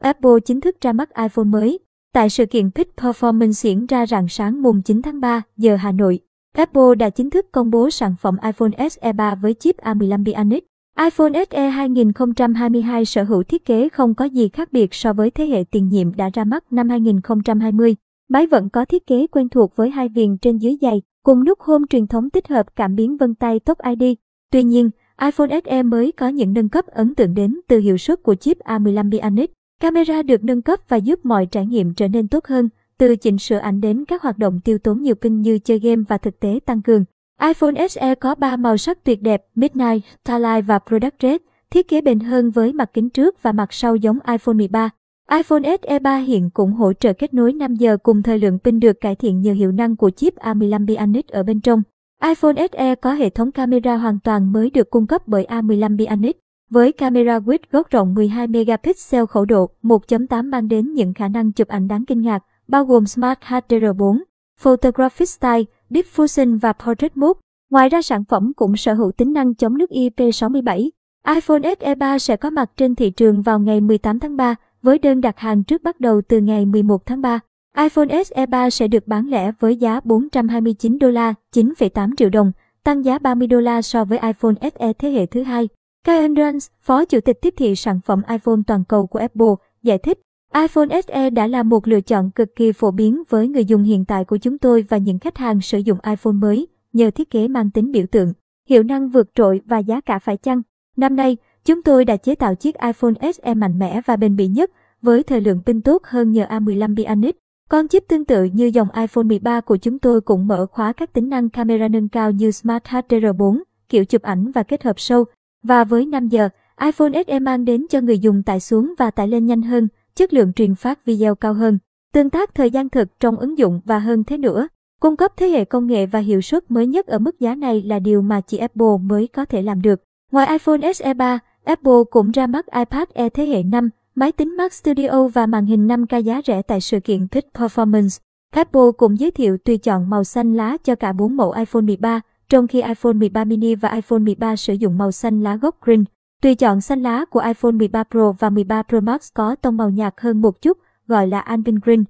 Apple chính thức ra mắt iPhone mới. Tại sự kiện Peak Performance diễn ra rạng sáng mùng 9 tháng 3 giờ Hà Nội, Apple đã chính thức công bố sản phẩm iPhone SE 3 với chip A15 Bionic. iPhone SE 2022 sở hữu thiết kế không có gì khác biệt so với thế hệ tiền nhiệm đã ra mắt năm 2020. Máy vẫn có thiết kế quen thuộc với hai viền trên dưới dày, cùng nút home truyền thống tích hợp cảm biến vân tay Touch ID. Tuy nhiên, iPhone SE mới có những nâng cấp ấn tượng đến từ hiệu suất của chip A15 Bionic. Camera được nâng cấp và giúp mọi trải nghiệm trở nên tốt hơn, từ chỉnh sửa ảnh đến các hoạt động tiêu tốn nhiều pin như chơi game và thực tế tăng cường. iPhone SE có 3 màu sắc tuyệt đẹp Midnight, Starlight và Product Red, thiết kế bền hơn với mặt kính trước và mặt sau giống iPhone 13. iPhone SE 3 hiện cũng hỗ trợ kết nối 5 giờ cùng thời lượng pin được cải thiện nhờ hiệu năng của chip A15 Bionic ở bên trong. iPhone SE có hệ thống camera hoàn toàn mới được cung cấp bởi A15 Bionic. Với camera with góc rộng 12 megapixel khẩu độ 1.8 mang đến những khả năng chụp ảnh đáng kinh ngạc, bao gồm Smart HDR4, Photographic Style, Deep Fusion và Portrait Mode. Ngoài ra sản phẩm cũng sở hữu tính năng chống nước IP67. iPhone SE 3 sẽ có mặt trên thị trường vào ngày 18 tháng 3 với đơn đặt hàng trước bắt đầu từ ngày 11 tháng 3. iPhone SE 3 sẽ được bán lẻ với giá 429 đô la, 9,8 triệu đồng, tăng giá 30 đô la so với iPhone SE thế hệ thứ hai. Kyle Rans, Phó Chủ tịch tiếp thị sản phẩm iPhone toàn cầu của Apple, giải thích, iPhone SE đã là một lựa chọn cực kỳ phổ biến với người dùng hiện tại của chúng tôi và những khách hàng sử dụng iPhone mới, nhờ thiết kế mang tính biểu tượng, hiệu năng vượt trội và giá cả phải chăng. Năm nay, chúng tôi đã chế tạo chiếc iPhone SE mạnh mẽ và bền bỉ nhất, với thời lượng pin tốt hơn nhờ A15 Bionic. Con chip tương tự như dòng iPhone 13 của chúng tôi cũng mở khóa các tính năng camera nâng cao như Smart HDR4, kiểu chụp ảnh và kết hợp sâu, và với 5 giờ, iPhone SE mang đến cho người dùng tải xuống và tải lên nhanh hơn, chất lượng truyền phát video cao hơn, tương tác thời gian thực trong ứng dụng và hơn thế nữa. Cung cấp thế hệ công nghệ và hiệu suất mới nhất ở mức giá này là điều mà chỉ Apple mới có thể làm được. Ngoài iPhone SE 3, Apple cũng ra mắt iPad Air thế hệ 5, máy tính Mac Studio và màn hình 5K giá rẻ tại sự kiện Peak Performance. Apple cũng giới thiệu tùy chọn màu xanh lá cho cả 4 mẫu iPhone 13, trong khi iPhone 13 mini và iPhone 13 sử dụng màu xanh lá gốc green. Tùy chọn xanh lá của iPhone 13 Pro và 13 Pro Max có tông màu nhạt hơn một chút, gọi là Alpine Green.